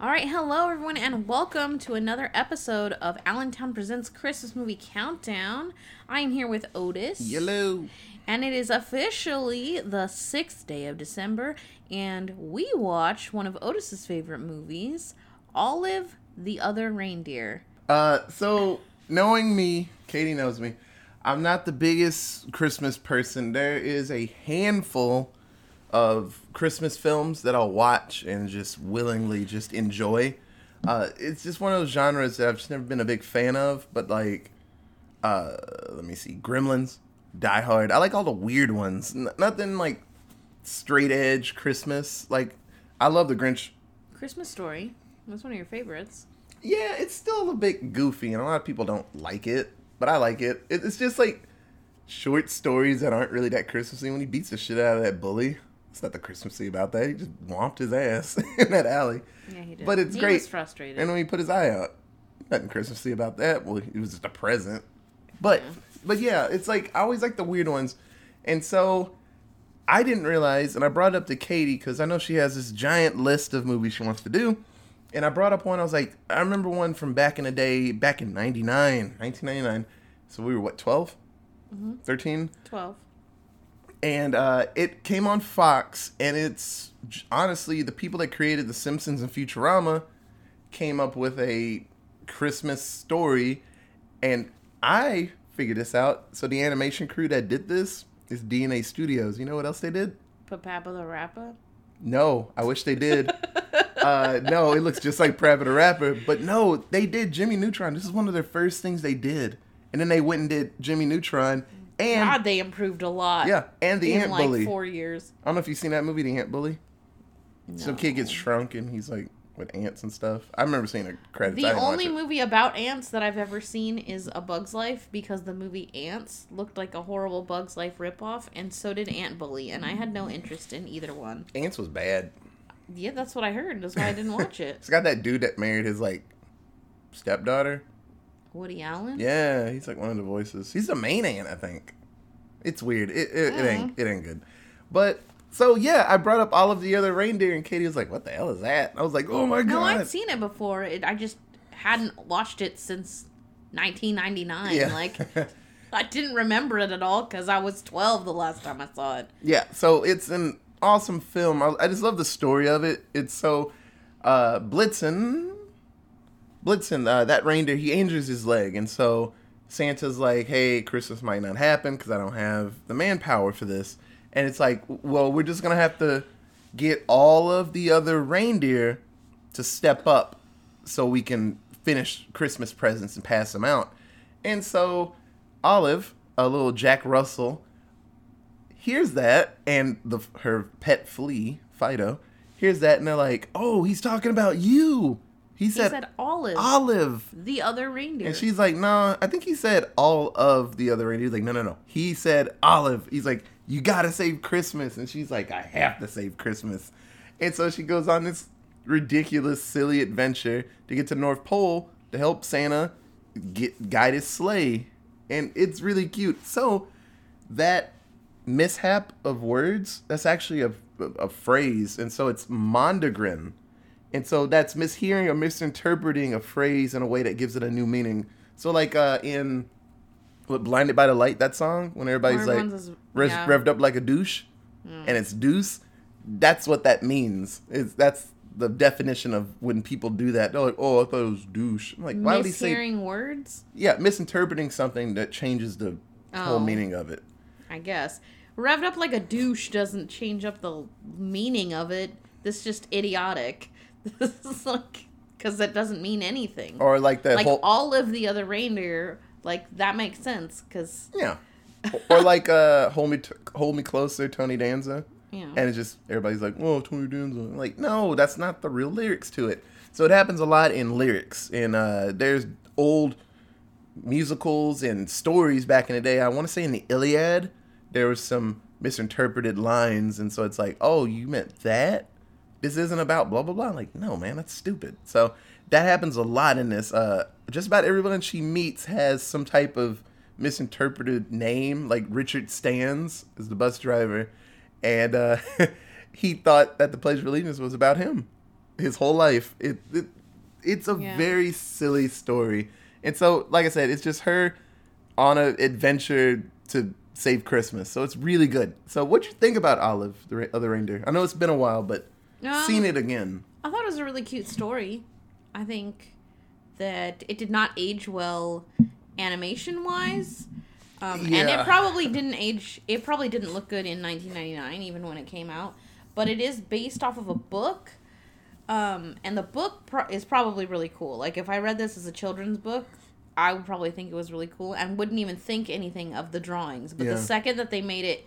All right, hello everyone, and welcome to another episode of Allentown Presents Christmas Movie Countdown. I am here with Otis. Yellow. And it is officially the sixth day of December, and we watch one of Otis's favorite movies, Olive the Other Reindeer. Uh, so knowing me, Katie knows me. I'm not the biggest Christmas person. There is a handful of Christmas films that I'll watch and just willingly just enjoy. Uh, it's just one of those genres that I've just never been a big fan of. But like, uh, let me see, Gremlins, Die Hard. I like all the weird ones. N- nothing like straight edge Christmas. Like, I love The Grinch. Christmas Story. That's one of your favorites. Yeah, it's still a bit goofy, and a lot of people don't like it, but I like it. It- It's just like short stories that aren't really that Christmassy. When he beats the shit out of that bully, it's not the Christmassy about that. He just whomped his ass in that alley. Yeah, he did. But it's he great. was frustrated. And when he put his eye out, nothing Christmassy about that. Well, it was just a present. But but yeah, it's like I always like the weird ones, and so I didn't realize, and I brought it up to Katie because I know she has this giant list of movies she wants to do. And I brought up one, I was like, I remember one from back in the day, back in 99, 1999. So we were, what, 12? 13? 12. Mm-hmm. And uh, it came on Fox, and it's honestly the people that created The Simpsons and Futurama came up with a Christmas story, and I figured this out. So the animation crew that did this is DNA Studios. You know what else they did? Parappa the Rapper. No, I wish they did. uh, no, it looks just like Parappa the Rapper, but no, they did Jimmy Neutron. This is one of their first things they did, and then they went and did Jimmy Neutron. And God, they improved a lot. yeah, and the in Ant like Bully. four years. I don't know if you've seen that movie, The Ant Bully. Some kid gets shrunk and he's like with ants and stuff. I remember seeing a credit. The I didn't watch only movie about ants that I've ever seen is A Bug's Life because the movie Ants looked like a horrible Bug's Life ripoff, and so did Ant Bully, and I had no interest in either one. Ants was bad. Yeah, that's what I heard. That's why I didn't watch it. It's got that dude that married his like stepdaughter. Woody Allen. Yeah, he's like one of the voices. He's the main ant, I think. It's weird. It it, it ain't it ain't good. But so yeah, I brought up all of the other reindeer, and Katie was like, "What the hell is that?" I was like, "Oh my god!" No, god!" I'd seen it before. It, I just hadn't watched it since 1999. Yeah. Like, I didn't remember it at all because I was 12 the last time I saw it. Yeah, so it's an awesome film. I, I just love the story of it. It's so uh, Blitzen, Blitzen, uh, that reindeer, he injures his leg, and so Santa's like, "Hey, Christmas might not happen because I don't have the manpower for this." And it's like, well, we're just gonna have to get all of the other reindeer to step up so we can finish Christmas presents and pass them out. And so Olive, a little Jack Russell, hears that, and the her pet flea Fido hears that, and they're like, "Oh, he's talking about you." He He said, said Olive, Olive, the other reindeer. and she's like, "No, I think he said all of the other reindeer." He's like, "No, no, no." He said Olive. He's like, "You gotta save Christmas," and she's like, "I have to save Christmas," and so she goes on this ridiculous, silly adventure to get to North Pole to help Santa get guide his sleigh, and it's really cute. So that mishap of words that's actually a, a, a phrase and so it's mondegreen and so that's mishearing or misinterpreting a phrase in a way that gives it a new meaning so like uh in what blinded by the light that song when everybody's like is- yeah. revved up like a douche and it's deuce that's what that means is that's the definition of when people do that they're like oh i thought it was douche I'm like why would he say Mishearing words, yeah misinterpreting something that changes the whole Oh. meaning of it I guess. Revved up like a douche doesn't change up the meaning of it. This is just idiotic. This is like because it doesn't mean anything. or like that like whole all of the other reindeer, like that makes sense because Yeah. or like uh hold me t- hold me closer Tony Danza. Yeah. And it's just everybody's like, "Oh, Tony Danza." Like, no, that's not the real lyrics to it. So it happens a lot in lyrics. And uh there's old musicals and stories back in the day. I want to say in the Iliad, there was some misinterpreted lines and so it's like, "Oh, you meant that?" This isn't about blah blah blah. Like, no, man, that's stupid. So that happens a lot in this. Uh, just about everyone she meets has some type of misinterpreted name. Like Richard Stans is the bus driver, and uh, he thought that the Pledge of Allegiance was about him. his whole life. It, it it's a Yeah. very silly story, and so like I said, it's just her on an adventure to save Christmas. So it's really good. So what you think about Olive, the other reindeer? I know it's been a while, but Um, seen it again. I thought it was a really cute story. I think that it did not age well animation wise. Um, And it probably didn't age, it probably didn't look good in 1999, even when it came out. But it is based off of a book. Um, and the book pro- is probably really cool. Like, if I read this as a children's book, I would probably think it was really cool and wouldn't even think anything of the drawings. But Yeah. the second that they made it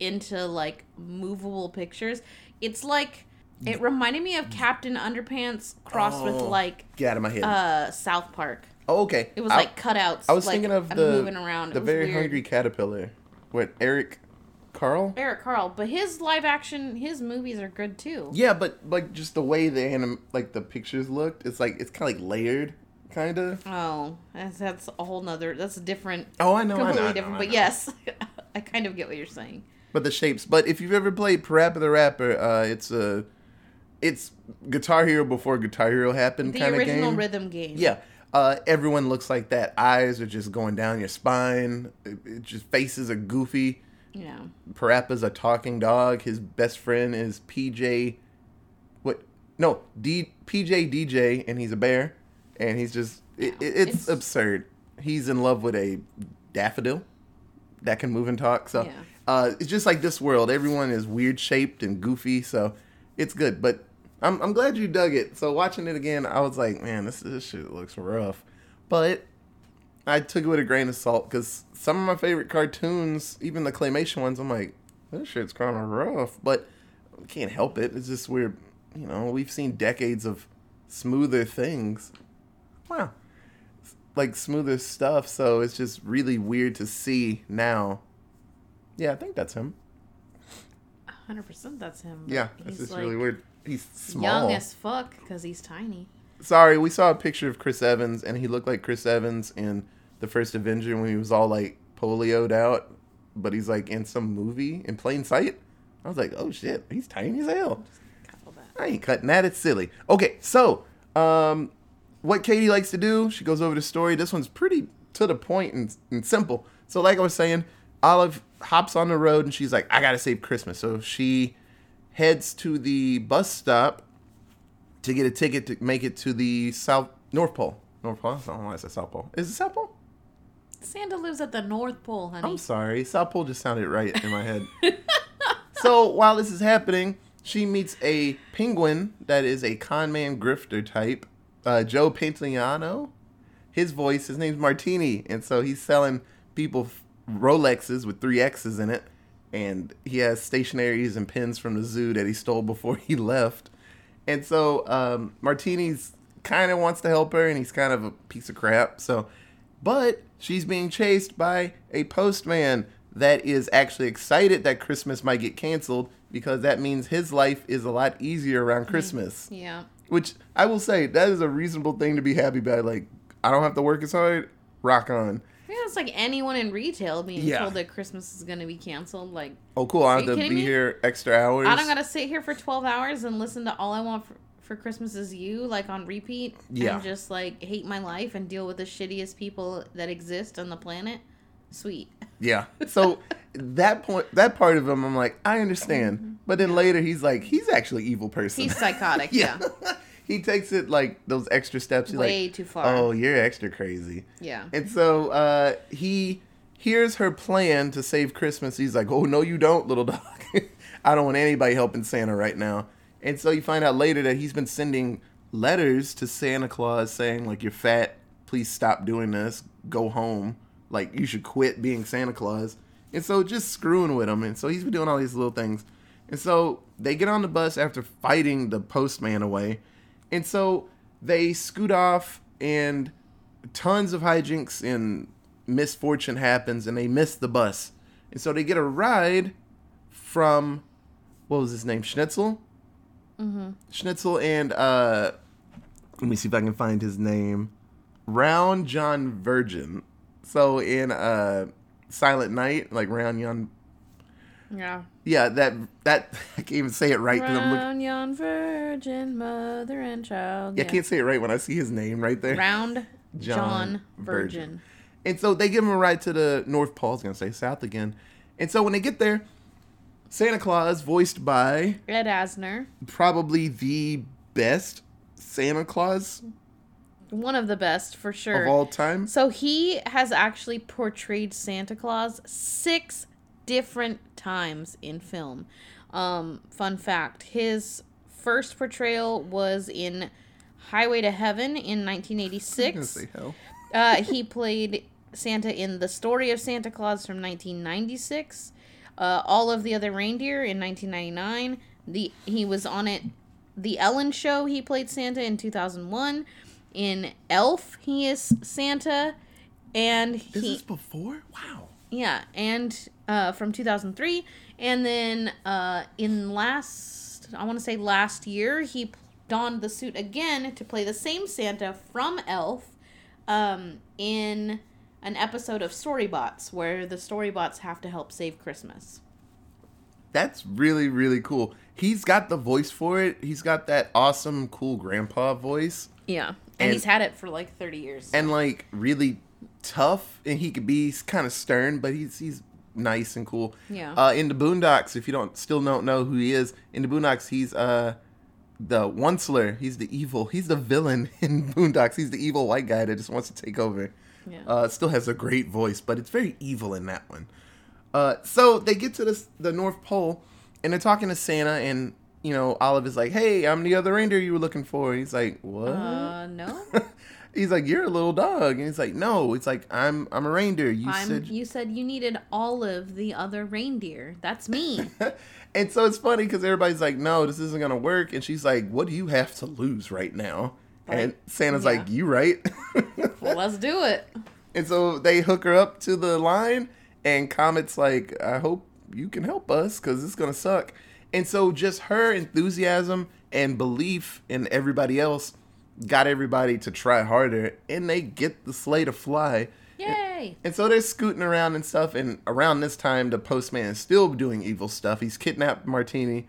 into like movable pictures, it's like it reminded me of Captain Underpants crossed with Oh. like Get out of my head. uh South Park. oh, okay. It was I- like cutouts. I was like, thinking of the moving around. The very weird. hungry caterpillar. What Eric Carle? Eric Carle, but his live action, his movies are good too. Yeah, but like just the way the anim like the pictures looked, it's like it's kind of like layered, kind of. Oh, that's, that's a whole nother. That's a different, Oh, I know, completely I know, different. I But know. yes, I kind of get what you're saying. But the shapes. But if you've ever played Parappa the Rapper, uh, it's a, it's Guitar Hero before Guitar Hero happened The kind of original game. rhythm game. Yeah. Uh, everyone looks like that. Eyes are just going down your spine. It, it just faces are goofy. Yeah. Parappa's a talking dog. His best friend is PJ. What? No, D PJ DJ, and he's a bear, and he's just Yeah, it- it's, it's- absurd. He's in love with a daffodil that can move and talk. So Yeah. uh, it's just like this world. Everyone is weird shaped and goofy, so it's good. But I'm I'm glad you dug it. So watching it again, I was like, man, this this shit looks rough, but I took it with a grain of salt because some of my favorite cartoons, even the claymation ones, I'm like, this shit's kind of rough, but we can't help it. It's just weird. You know, we've seen decades of smoother things. Wow. Like smoother stuff, so it's just really weird to see now. Yeah, I think that's him. 100% that's him. Yeah, that's he's just like really weird. He's small. young as fuck because he's tiny. Sorry, we saw a picture of Chris Evans, and he looked like Chris Evans in the first Avenger when he was all like polioed out, but he's like in some movie in plain sight. I was like, oh shit, he's tiny as hell. I ain't cutting that. It's silly. Okay, so um, what Katie likes to do, she goes over the story. This one's pretty to the point and, and simple. So, like I was saying, Olive hops on the road and she's like, I gotta save Christmas. So she heads to the bus stop to get a ticket to make it to the South North Pole. North Pole. I don't know why I said South Pole. Is it South Pole? Santa lives at the North Pole, honey. I'm sorry. South Pole just sounded right in my head. so while this is happening, she meets a penguin that is a con man grifter type, uh, Joe Pantoliano. His voice, his name's Martini, and so he's selling people Rolexes with three X's in it, and he has stationaries and pins from the zoo that he stole before he left. And so um, Martini's kind of wants to help her, and he's kind of a piece of crap. So, but she's being chased by a postman that is actually excited that Christmas might get canceled because that means his life is a lot easier around Christmas. yeah. Which I will say that is a reasonable thing to be happy about. Like I don't have to work as hard. Rock on. It's like anyone in retail being Yeah. told that Christmas is going to be canceled. Like, Oh, cool! I have to be me? here extra hours. I don't got to sit here for 12 hours and listen to All I Want for, for Christmas Is You, like on repeat. Yeah. And just like hate my life and deal with the shittiest people that exist on the planet. Sweet. Yeah. So that point, that part of him, I'm like, I understand. Mm-hmm. But then later, he's like, he's actually evil person. He's psychotic. yeah. yeah. He takes it like those extra steps. He's Way like, too far. oh, you're extra crazy. Yeah. And so uh, he hears her plan to save Christmas. He's like, "Oh no, you don't, little dog. I don't want anybody helping Santa right now." And so you find out later that he's been sending letters to Santa Claus saying like, "You're fat. Please stop doing this. Go home. Like you should quit being Santa Claus." And so just screwing with him. And so he's been doing all these little things. And so they get on the bus after fighting the postman away. And so they scoot off and tons of hijinks and misfortune happens and they miss the bus. And so they get a ride from what was his name? Schnitzel? Mm-hmm. Schnitzel and uh let me see if I can find his name. Round John Virgin. So in uh Silent Night, like Round John Yeah. Yeah, that that I can't even say it right because I'm looking. Round yon virgin mother and child. Yeah, I can't say it right when I see his name right there. Round John John, Virgin. Virgin. And so they give him a ride to the North Pole. I was gonna say South again. And so when they get there, Santa Claus, voiced by Ed Asner, probably the best Santa Claus one of the best for sure. of all time. So he has actually portrayed Santa Claus six different times in film. Um, fun fact: his first portrayal was in Highway to Heaven in I was gonna 1986. say. Uh, he played Santa in The Story of Santa Claus from 1996. Uh, Olive, the Other Reindeer in 1999. The he was on it. The Ellen Show. He played Santa in 2001. In Elf, he is Santa, and Is he this before? Wow. Yeah, and uh, from 2003, and then uh, in last, I want to say last year, he donned the suit again to play the same Santa from Elf, um, in an episode of Storybots where the Storybots have to help save Christmas. That's really, really cool. He's got the voice for it. He's got that awesome, cool grandpa voice. Yeah, and, And- he's had it for like 30 years. And like really tough. And he could be kind of stern, but he's he's nice and cool. Yeah. Uh in the Boondocks, if you don't still don't know who he is, in the Boondocks he's uh the Wuncler. He's the evil. He's the villain in Boondocks. He's the evil white guy that just wants to take over. Yeah. Uh, still has a great voice, but it's very evil in that one. Uh, so they get to this, the North Pole, and they're talking to Santa, and you know Olive is like, "Hey, I'm the other reindeer you were looking for." And he's like, "What?" uh, no, he's like, "You're a little dog," and he's like, "No, it's like I'm I'm a reindeer." You I'm. said, You said you needed all of the other reindeer. That's me. and so it's funny because everybody's like, "No, this isn't gonna work," and she's like, "What do you have to lose right now?" and Santa's Yeah. like, "You right?" well, let's do it. And so they hook her up to the line, and Comet's like, I hope you can help us because it's going to suck. And so just her enthusiasm and belief in everybody else got everybody to try harder, and they get the sleigh to fly. Yay! And so they're scooting around and stuff, and around this time, the postman is still doing evil stuff. He's kidnapped Martini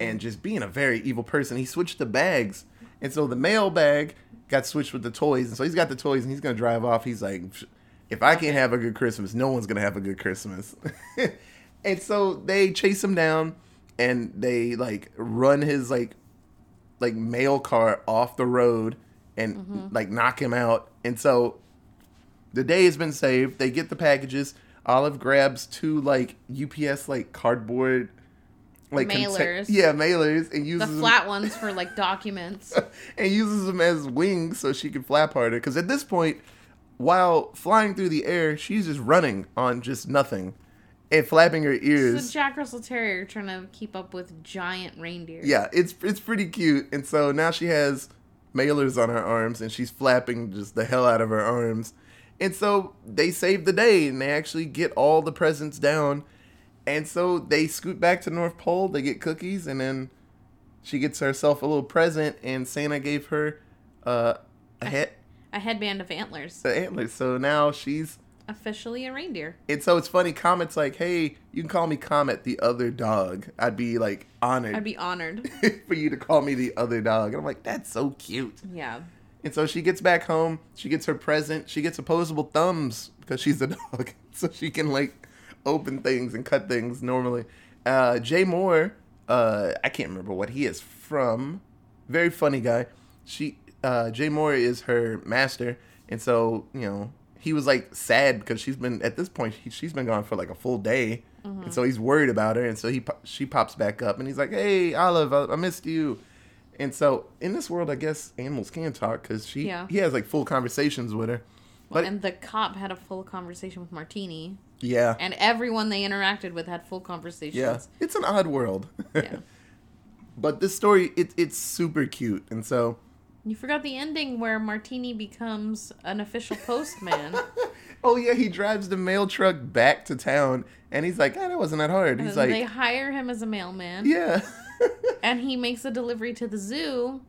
and just being a very evil person. He switched the bags, and so the mail bag got switched with the toys. And so he's got the toys, and he's gonna drive off. He's like, if I can't have a good Christmas, no one's gonna have a good Christmas. and so they chase him down, and they like run his like like mail car off the road and mm-hmm. like knock him out. And so the day has been saved. They get the packages. Olive grabs two like UPS like cardboard like conte- Mailers. yeah, mailers and The uses them, flat ones for like documents. and uses them as wings so she can flap harder. Because at this point, while flying through the air, she's just running on just nothing and flapping her ears. It's a Jack Russell Terrier trying to keep up with giant reindeer. Yeah, it's it's pretty cute. And so now she has mailers on her arms and she's flapping just the hell out of her arms. And so they save the day and they actually get all the presents down. And so they scoot back to North Pole, they get cookies, and then she gets herself a little present and Santa gave her uh, a hat A headband of antlers. the antlers. So now she's Officially a reindeer. and so it's funny, Comet's like, Hey, you can call me Comet the other dog. I'd be like honored I'd be honored. for you to call me the other dog. And I'm like, that's so cute. Yeah. And so she gets back home. She gets her present. She gets opposable thumbs because she's a dog, so she can like open things and cut things normally. Uh, Jay Mohr, uh, I can't remember what he is from. Very funny guy. She, uh, Jay Mohr is her master, and so you know he was like sad because she's been at this point he, she's been gone for like a full day, and mm-hmm. so he's worried about her, and so he she pops back up and he's like, "Hey, Olive, I, I missed you." And so in this world, I guess animals can talk because she Yeah. he has like full conversations with her. But and the cop had a full conversation with Martini. yeah, And everyone they interacted with had full conversations. yeah, it's an odd world. Yeah. but this story, it, it's super cute, and so You forgot the ending where Martini becomes an official postman. oh yeah, he drives the mail truck back to town, and he's like, "Ah, that wasn't that hard." and He's like, they hire him as a mailman. "Yeah." And he makes a delivery to the zoo.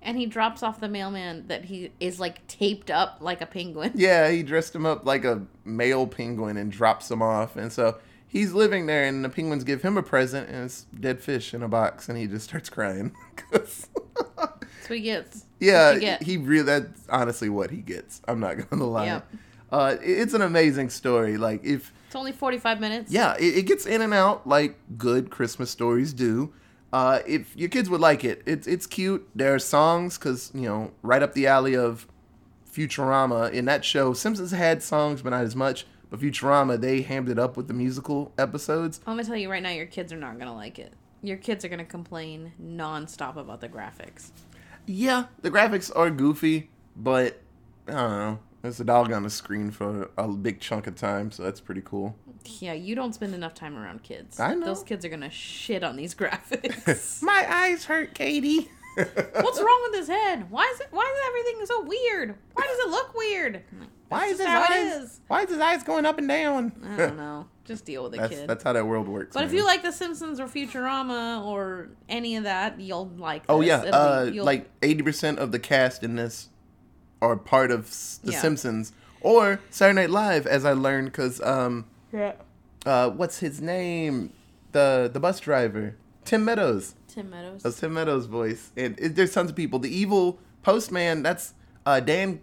And he drops off the mailman that he is like taped up like a penguin. Yeah, he dressed him up like a male penguin and drops him off. And so he's living there, and the penguins give him a present, and it's dead fish in a box, and he just starts crying. That's what he gets. yeah, get. he really. That's honestly what he gets. I'm not gonna lie. Yep. Uh, it's an amazing story. Like if It's only 45 minutes. yeah, it, it gets in and out like good Christmas stories do. Uh, if your kids would like it, it's it's cute. There are songs because you know right up the alley of Futurama. In that show, Simpsons had songs, but not as much. But Futurama, they hammed it up with the musical episodes. I'm gonna tell you right now, your kids are not gonna like it. Your kids are gonna complain nonstop about the graphics. Yeah, the graphics are goofy, but I don't know. There's a dog on the screen for a big chunk of time, so that's pretty cool. Yeah, you don't spend enough time around kids. I know. Those kids are gonna shit on these graphics. My eyes hurt, Katie. What's wrong with his head? Why is it? Why is everything so weird? Why does it look weird? Like, Why is his eyes? is. Why is his eyes going up and down? I don't know. Just deal with it, that's kid. that's how that world works. but if you like The Simpsons or Futurama or any of that, you'll like. oh this. yeah, uh, be- like eighty percent of the cast in this are part of The Yeah. Simpsons or Saturday Night Live, as I learned because um, yeah. uh, what's his name? The the bus driver, Tim Meadows. Tim Meadows. That's Tim Meadows' voice, and it, there's tons of people. The evil postman, that's uh, Dan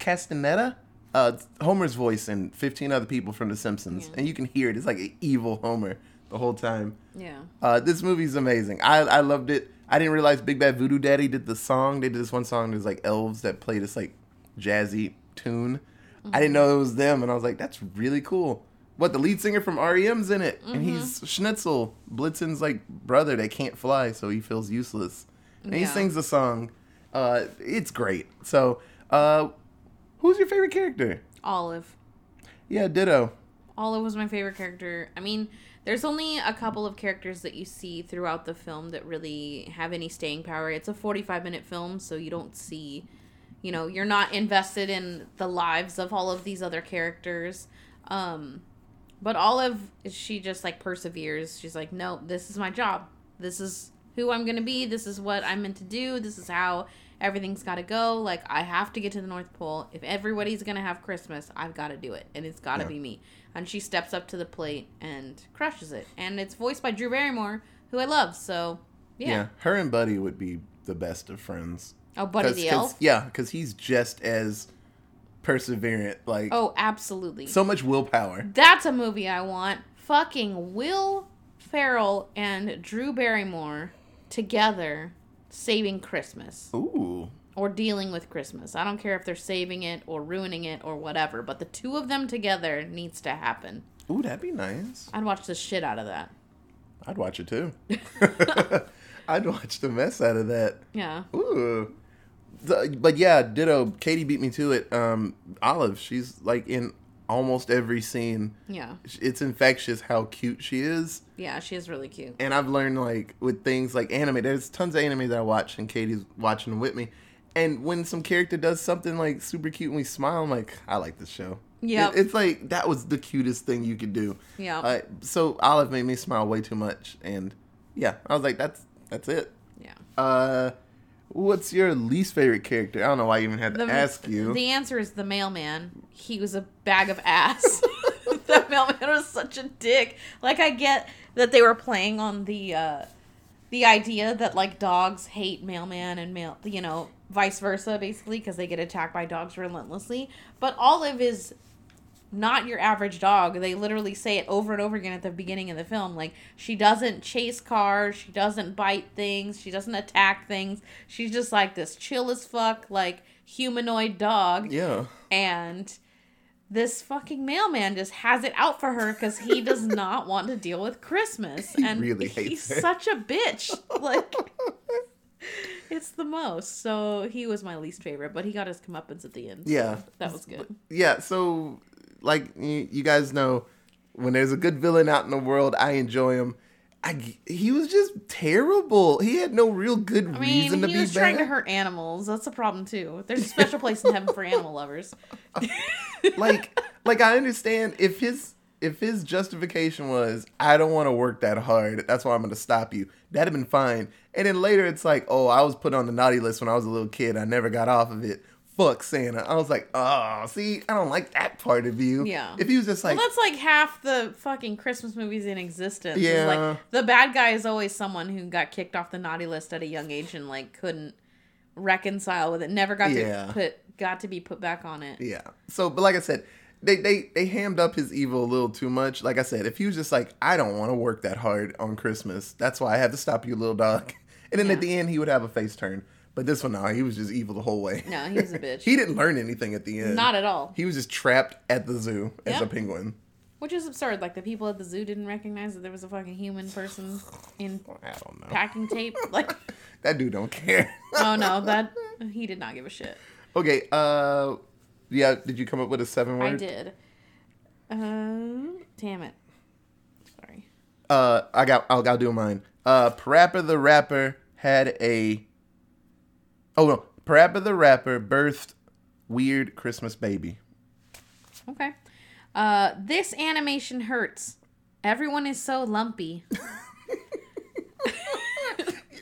Castellaneta, uh, Homer's voice, and 15 other people from The Simpsons, Yeah. and you can hear it. It's like an evil Homer the whole time. yeah. Uh, this movie's amazing. I I loved it. I didn't realize Big Bad Voodoo Daddy did the song. They did this one song. There's like elves that play this like jazzy tune. I didn't know it was them, and I was like, that's really cool. What the lead singer from REM's in it, and he's Schnitzel, Blitzen's like brother that can't fly, so he feels useless, and he sings the song. Uh, it's great. So, uh, who's your favorite character? Olive. Yeah, ditto. Olive was my favorite character. I mean, there's only a couple of characters that you see throughout the film that really have any staying power. It's a 45 minute film, so you don't see, you know, you're not invested in the lives of all of these other characters. Um, but Olive, she just like perseveres. She's like, no, this is my job. This is who I'm going to be. This is what I'm meant to do. This is how everything's got to go. Like, I have to get to the North Pole. If everybody's going to have Christmas, I've got to do it. And it's got to Yeah. be me. And she steps up to the plate and crushes it. And it's voiced by Drew Barrymore, who I love. So, yeah. Yeah, her and Buddy would be the best of friends. Oh, Buddy 'Cause- the 'cause- Elf? Yeah, because he's just as perseverant. Like Oh, absolutely. so much willpower. That's a movie I want. Fucking Will Ferrell and Drew Barrymore together saving Christmas Ooh, or dealing with Christmas. I don't care if they're saving it or ruining it or whatever, but the two of them together needs to happen. ooh, that'd be nice. I'd watch the shit out of that. I'd watch it too. I'd watch the mess out of that. Yeah. Ooh. The- but yeah, ditto. Katie beat me to it. Um, Olive, she's like in almost every scene. Yeah. It's infectious how cute she is. Yeah, she is really cute. and I've learned like with things like anime. There's tons of anime that I watch, and Katie's watching them with me. And when some character does something like super cute, and we smile, I'm like, I like this show. Yeah. It- it's like that was the cutest thing you could do. Yeah. Uh, so Olive made me smile way too much, and yeah, I was like, that's that's it. Yeah. Uh, what's your least favorite character? I don't know why I even had to The, ask you. The answer is the mailman. He was a bag of ass. the mailman was such a dick. Like I get that they were playing on the uh the idea that like dogs hate mailman and mail, you know, vice versa basically because they get attacked by dogs relentlessly. But Olive is not your average dog. They literally say it over and over again at the beginning of the film. Like she doesn't chase cars, she doesn't bite things, she doesn't attack things. She's just like this chill as fuck, like humanoid dog. yeah, And this fucking mailman just has it out for her because he does not want to deal with Christmas. He and really he's her. such a bitch. Like it's the most. So he was my least favorite, but he got his comeuppance at the end. so yeah, that was good. yeah. So like you, guys know, when there's a good villain out in the world, I enjoy him. I, he was just terrible. He had no real good I mean, reason to he was trying to hurt animals. That's a problem too. There's a special place in heaven for animal lovers. like like I understand if his if his justification was I don't want to work that hard, that's why I'm going to stop you. That'd have been fine. And then later it's like, "Oh, I was put on the naughty list when I was a little kid. I never got off of it." Fuck Santa. I was like, oh, see, I don't like that part of you. Yeah. If he was just like, well, that's like half the fucking Christmas movies in existence. is, Yeah. like the bad guy is always someone who got kicked off the naughty list at a young age and like couldn't reconcile with it. Never got Yeah. to put got to be put back on it. yeah. So, but like I said, they they they hammed up his evil a little too much. Like I said, if he was just like, I don't want to work that hard on Christmas, that's why I had to stop you, little dog. And then Yeah. at the end, he would have a face turn. But this one, no, he was just evil the whole way. No, he was a bitch. he didn't learn anything at the end. Not at all. He was just trapped at the zoo as a penguin. Which is absurd. Like the people at the zoo didn't recognize that there was a fucking human person in I don't know. packing tape. Like, That dude don't care. oh no, that he did not give a shit. okay. Uh, yeah. Did you come up with a seven word? I did. Um, damn it. Sorry. Uh, I got. I'll, I'll do mine. Uh, Parappa the Rapper had a. Oh no, Parappa the Rapper birthed weird Christmas baby. Okay. Uh, this animation hurts. Everyone is so lumpy.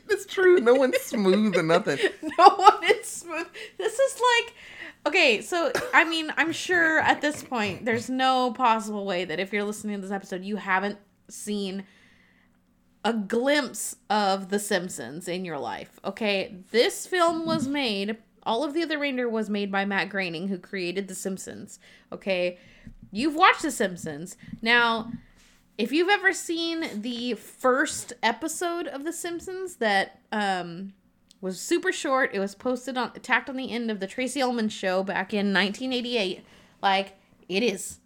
It's true. No one's smooth or nothing. no one is smooth. This is like okay, so I mean, I'm sure at this point there's no possible way that if you're listening to this episode, you haven't seen a glimpse of The Simpsons in your life. Okay, this film was made. All of the other reindeer was made by Matt Groening, who created The Simpsons. Okay, you've watched The Simpsons now. If you've ever seen the first episode of The Simpsons that um, was super short, it was posted on tacked on the end of the Tracey Ullman show back in 1988. Like it is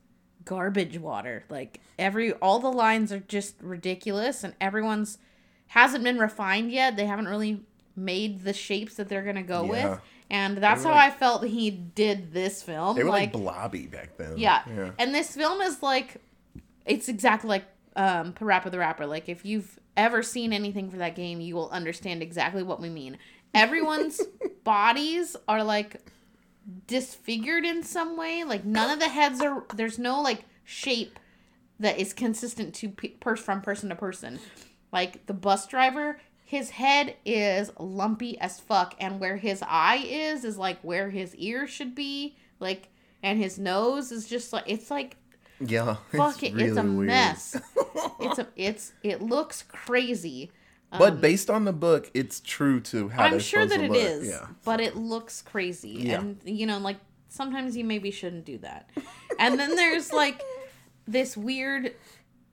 garbage water. Like every all the lines are just ridiculous, and everyone's hasn't been refined yet. They haven't really made the shapes that they're gonna go Yeah. with, and that's how were I felt he did this film. They were like, like blobby back then. yeah. Yeah. And this film is like it's exactly like um Parappa the Rapper. Like if you've ever seen anything for that game, you will understand exactly what we mean. Everyone's bodies are like disfigured in some way. Like none of the heads are there's no like shape that is consistent to pe- per- from person to person. Like the bus driver, his head is lumpy as fuck and where his eye is is like where his ear should be. Like and his nose is just like it's like Yeah. fuck it, it's a weird. mess. It's a it's it looks crazy. But um, based on the book, it's true to how I'm sure that it to is. Yeah. but it looks crazy. Yeah. And you know, like sometimes you maybe shouldn't do that. And then there's like this weird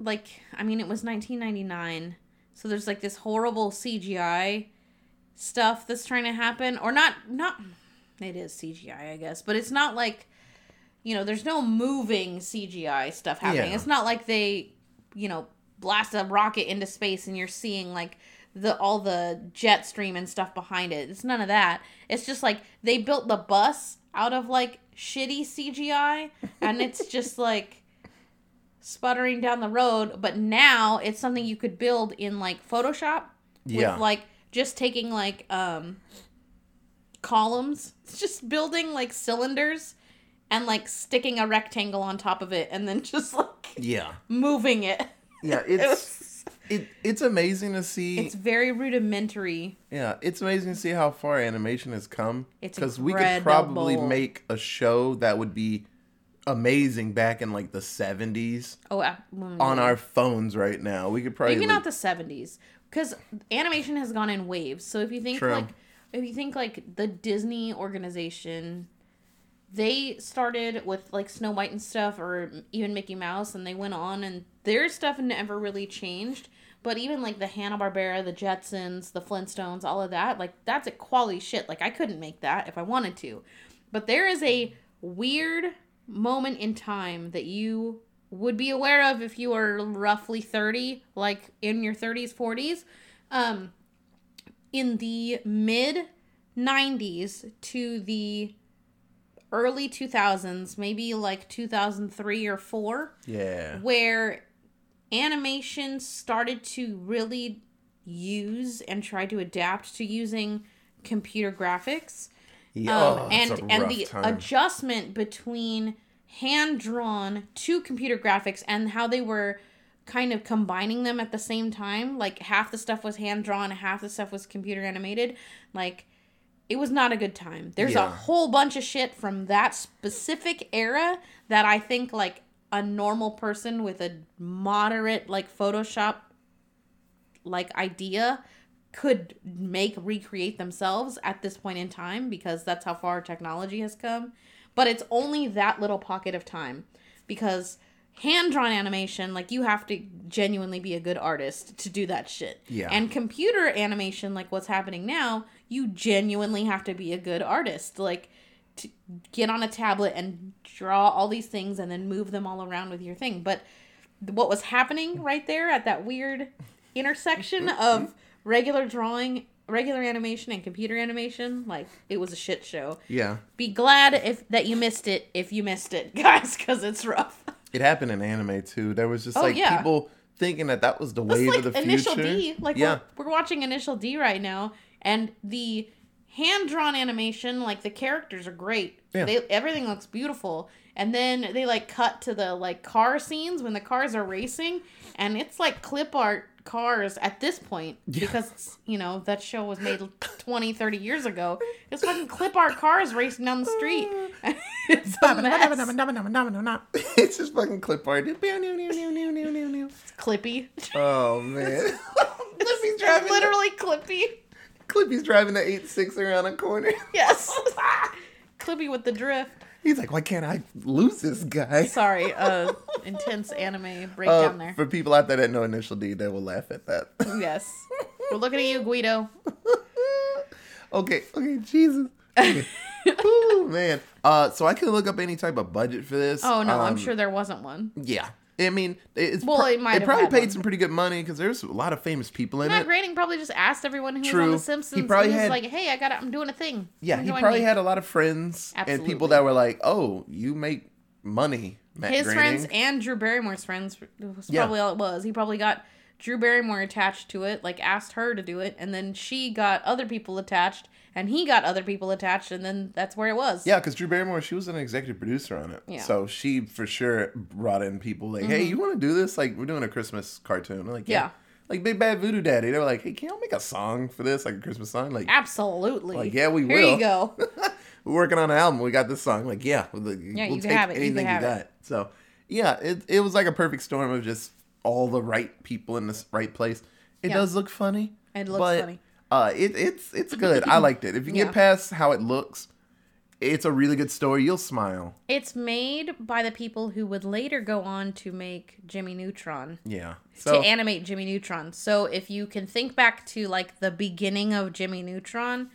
like I mean it was 1999. So there's like this horrible CGI stuff that's trying to happen or not not it is CGI, I guess, but it's not like you know, there's no moving CGI stuff happening. Yeah. It's not like they, you know, blast a rocket into space and you're seeing like the all the jet stream and stuff behind it. It's none of that. It's just like they built the bus out of like shitty CGI and it's just like sputtering down the road, but now it's something you could build in like Photoshop Yeah. with like just taking like um columns, it's just building like cylinders and like sticking a rectangle on top of it and then just like Yeah. moving it. Yeah. It It's was, it, it's amazing to see. it's very rudimentary. Yeah, it's amazing to see how far animation has come. It's because we could probably make a show that would be amazing back in like the seventies Oh, uh, mm. on our phones right now. We could probably maybe like- not the 70s because animation has gone in waves. So if you think True. like if you think like the Disney organization they started with like Snow White and stuff, or even Mickey Mouse, and they went on, and their stuff never really changed. But even like the Hanna Barbera, the Jetsons, the Flintstones, all of that, like that's a quality shit. Like I couldn't make that if I wanted to. But there is a weird moment in time that you would be aware of if you are roughly 30, like in your 30s, 40s. Um, in the mid 90s to the early 2000s, maybe like 2003 or 4, Yeah. where animation started to really use and try to adapt to using computer graphics. Yeah. Um, oh, and and the time. adjustment between hand drawn to computer graphics and how they were kind of combining them at the same time like half the stuff was hand drawn half the stuff was computer animated like it was not a good time. There's a whole bunch of shit from that specific era that I think like a normal person with a moderate like Photoshop like idea could make recreate themselves at this point in time because that's how far technology has come. But it's only that little pocket of time because hand drawn animation, like you have to genuinely be a good artist to do that shit. Yeah. And computer animation, like what's happening now, you genuinely have to be a good artist. Like to get on a tablet and draw all these things and then move them all around with your thing. But what was happening right there at that weird intersection of regular drawing, regular animation, and computer animation, like it was a shit show. Yeah. Be glad if that you missed it if you missed it, guys, because it's rough. It happened in anime too. There was just Oh, like yeah. people thinking that that was the wave like of the future. Initial. D. Like yeah, we're, we're watching Initial D right now, and the hand drawn animation, like the characters are great. Yeah. They everything looks beautiful. And then they like cut to the like car scenes when the cars are racing, and it's like clip art cars at this point because you know that show was made 20 30 years ago it's fucking clip art cars racing down the street it's it's just fucking clip art. It's clippy oh man, Clippy's it's driving. literally clippy Clippy's driving the eight six around a corner. yes clippy with the drift He's like, why can't I lose this guy? Sorry, uh, intense anime Uh, breakdown there. For people out there that know Initial D, they will laugh at that. Yes, we're looking at you, Guido. okay, okay, Jesus. Okay. Ooh, man. Uh, so I can look up any type of budget for this. Oh no, I'm Um, sure there wasn't one. Yeah. I mean, it's Well, pro- it might have probably paid one. some pretty good money because there's a lot of famous people in Matt it. Groening probably just asked everyone who was on True. The He Simpsons. probably he was had- like, "Hey, I got, I'm doing a thing." Yeah, he probably me." had a lot of friends and people that were like, "Oh, you make money, Matt his Groening." friends and Drew Barrymore's friends. Was Yeah. probably all it was. He probably got Drew Barrymore attached to it, like asked her to do it, and then she got other people attached, and he got other people attached, and then that's where it was. Yeah, because Drew Barrymore, she was an executive producer on it. Yeah. Mm-hmm. So she for sure brought in people like, "Hey, you want to do this? Like, we're doing a Christmas cartoon." Like, yeah. Yeah. Like Big Bad Voodoo Daddy, they were like, "Hey, can y'all make a song for this, like a Christmas song?" Like, Absolutely. Like, yeah, we Here will. you go. we're working on an album. We got this song. Like, yeah, we'll, Yeah, we'll you can take have it. You anything can you, got. it. So, yeah, it it was like a perfect storm of just all the right people in the right place. It Yeah. does look funny. It looks funny. Uh, it it's it's good. I liked it. If you Yeah. get past how it looks, it's a really good story. You'll smile. It's made by the people who would later go on to make Jimmy Neutron. Yeah. to animate Jimmy Neutron. So if you can think back to like the beginning of Jimmy Neutron,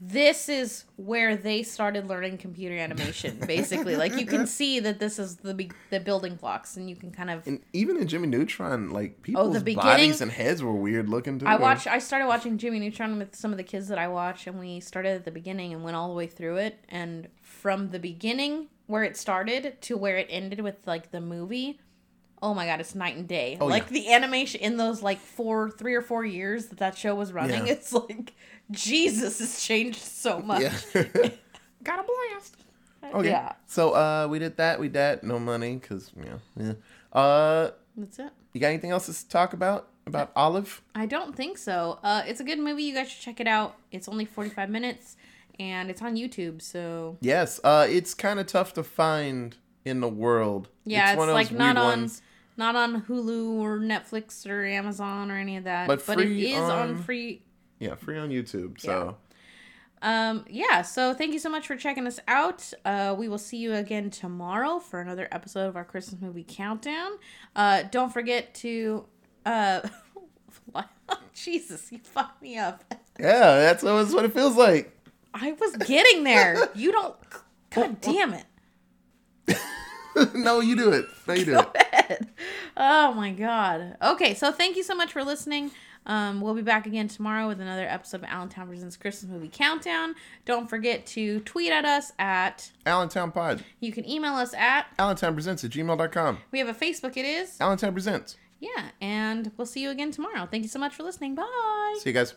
this is where they started learning computer animation. Basically, like you can see that this is the be- the building blocks, and you can kind of. and even in Jimmy Neutron, like oh, people's Oh, beginning- bodies and heads were weird looking too. I watched. I started watching Jimmy Neutron with some of the kids that I watch, and we started at the beginning and went all the way through it. And from the beginning, where it started to where it ended with like the movie, oh my god, it's night and day. Oh, like yeah. the animation in those like four, three or four years that that show was running, Yeah. it's like Jesus has changed so much. Yeah. Got a blast. Okay. Yeah, So uh, we did that. We did that. No money, cause yeah. yeah. Uh, that's it. you got anything else to talk about about Olive? I don't think so. Uh, it's a good movie. You guys should check it out. It's only forty five minutes, and it's on YouTube. So Yes. Uh, it's kind of tough to find in the world. Yeah, it's, one of like those not weird on ones. Not on Hulu or Netflix or Amazon or any of that. But But, it is on, on- free. Yeah, free on YouTube. So Um, yeah. So thank you so much for checking us out. Uh, we will see you again tomorrow for another episode of our Christmas movie countdown. Uh, don't forget to uh, Jesus, you fucked me up. yeah, that's what, that's what it feels like. I was getting there. You don't. God damn it. no, you do it. No, you do it. oh my god. Okay, so thank you so much for listening. Um, we'll be back again tomorrow with another episode of Allentown Presents Christmas Movie Countdown. Don't forget to tweet at us at. Allentown Pod. You can email us at. Allentown Presents at gmail.com. We have a Facebook. It is. Allentown Presents. Yeah, and we'll see you again tomorrow. Thank you so much for listening. Bye. See you guys.